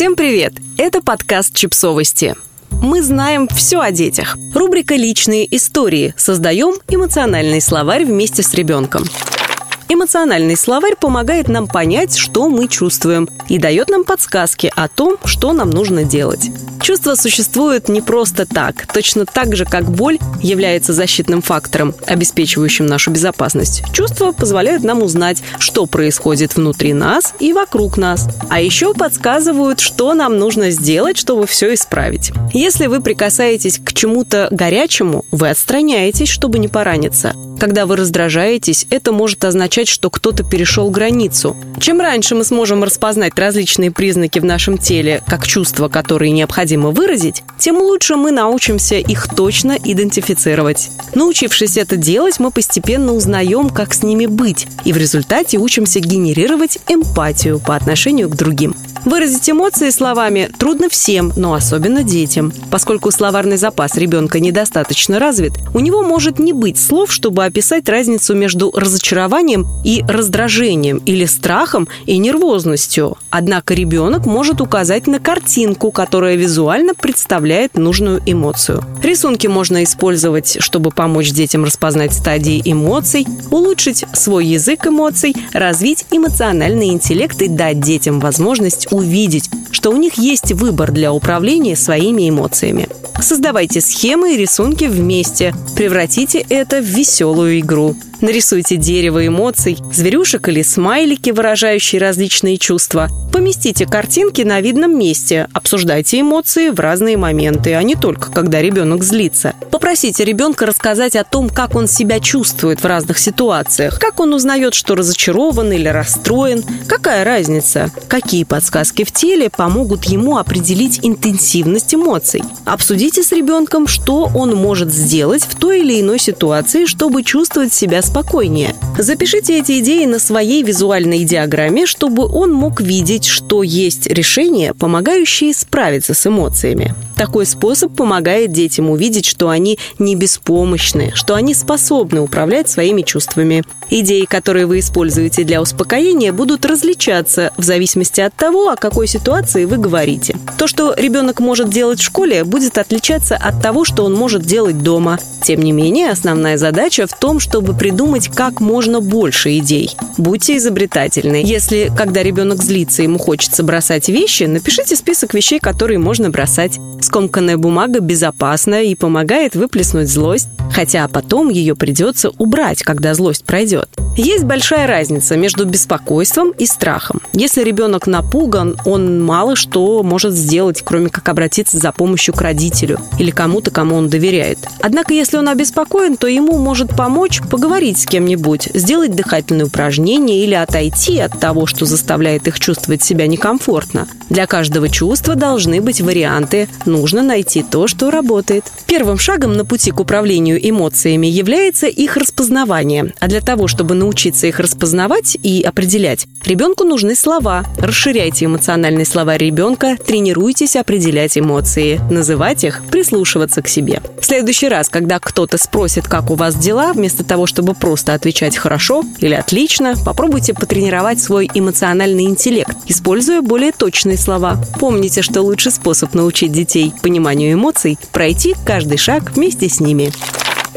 Всем привет! Это подкаст «Чипсовости». Мы знаем все о детях. Рубрика «Личные истории». Создаем эмоциональный словарь вместе с ребенком. Эмоциональный словарь помогает нам понять, что мы чувствуем, и дает нам подсказки о том, что нам нужно делать. Чувства существуют не просто так. Точно так же, как боль является защитным фактором, обеспечивающим нашу безопасность. Чувства позволяют нам узнать, что происходит внутри нас и вокруг нас. А еще подсказывают, что нам нужно сделать, чтобы все исправить. Если вы прикасаетесь к чему-то горячему, вы отстраняетесь, чтобы не пораниться. Когда вы раздражаетесь, это может означать, что кто-то перешел границу. Чем раньше мы сможем распознать различные признаки в нашем теле, как чувства, которые необходимо выразить, тем лучше мы научимся их точно идентифицировать. Научившись это делать, мы постепенно узнаем, как с ними быть, и в результате учимся генерировать эмпатию по отношению к другим. Выразить эмоции словами трудно всем, но особенно детям. Поскольку словарный запас ребенка недостаточно развит, у него может не быть слов, чтобы описать разницу между разочарованием и раздражением или страхом и нервозностью. Однако ребенок может указать на картинку, которая визуально представляет нужную эмоцию. Рисунки можно использовать, чтобы помочь детям распознать стадии эмоций, улучшить свой язык эмоций, развить эмоциональный интеллект и дать детям возможность увидеть, что у них есть выбор для управления своими эмоциями. Создавайте схемы и рисунки вместе. Превратите это в веселую игру. Нарисуйте дерево эмоций, зверюшек или смайлики, выражающие различные чувства. Поместите картинки на видном месте. Обсуждайте эмоции в разные моменты, а не только когда ребенок злится. Попросите ребенка рассказать о том, как он себя чувствует в разных ситуациях. Как он узнает, что разочарован или расстроен. Какая разница? Какие подсказки в теле помогут ему определить интенсивность эмоций. Обсудите с ребенком, что он может сделать в той или иной ситуации, чтобы чувствовать себя спокойнее. Запишите эти идеи на своей визуальной диаграмме, чтобы он мог видеть, что есть решения, помогающие справиться с эмоциями. Такой способ помогает детям увидеть, что они не беспомощны, что они способны управлять своими чувствами. Идеи, которые вы используете для успокоения, будут различаться в зависимости от того, о какой ситуации вы говорите. То, что ребенок может делать в школе, будет отличаться от того, что он может делать дома. Тем не менее, основная задача в том, чтобы придумать как можно больше идей. Будьте изобретательны. Если, когда ребенок злится, ему хочется бросать вещи, напишите список вещей, которые можно бросать. Скомканная бумага безопасна и помогает выплеснуть злость, хотя потом ее придется убрать, когда злость пройдет. Есть большая разница между беспокойством и страхом. Если ребенок напуган, он мало что может сделать, кроме как обратиться за помощью к родителю или кому-то, кому он доверяет. Однако, если он обеспокоен, то ему может помочь поговорить с кем-нибудь, сделать дыхательные упражнения или отойти от того, что заставляет их чувствовать себя некомфортно. Для каждого чувства должны быть варианты, нужно найти то, что работает. Первым шагом на пути к управлению эмоциями является их распознавание. А для того, чтобы научиться их распознавать и определять, ребенку нужны слова. Расширяйте эмоциональный словарь ребенка, тренируйтесь определять эмоции, называть их, прислушиваться к себе. В следующий раз, когда кто-то спросит, как у вас дела, вместо того, чтобы просто отвечать «хорошо» или «отлично», попробуйте потренировать свой эмоциональный интеллект, используя более точные слова. Помните, что лучший способ научить детей пониманию эмоций – пройти каждый шаг вместе с ними.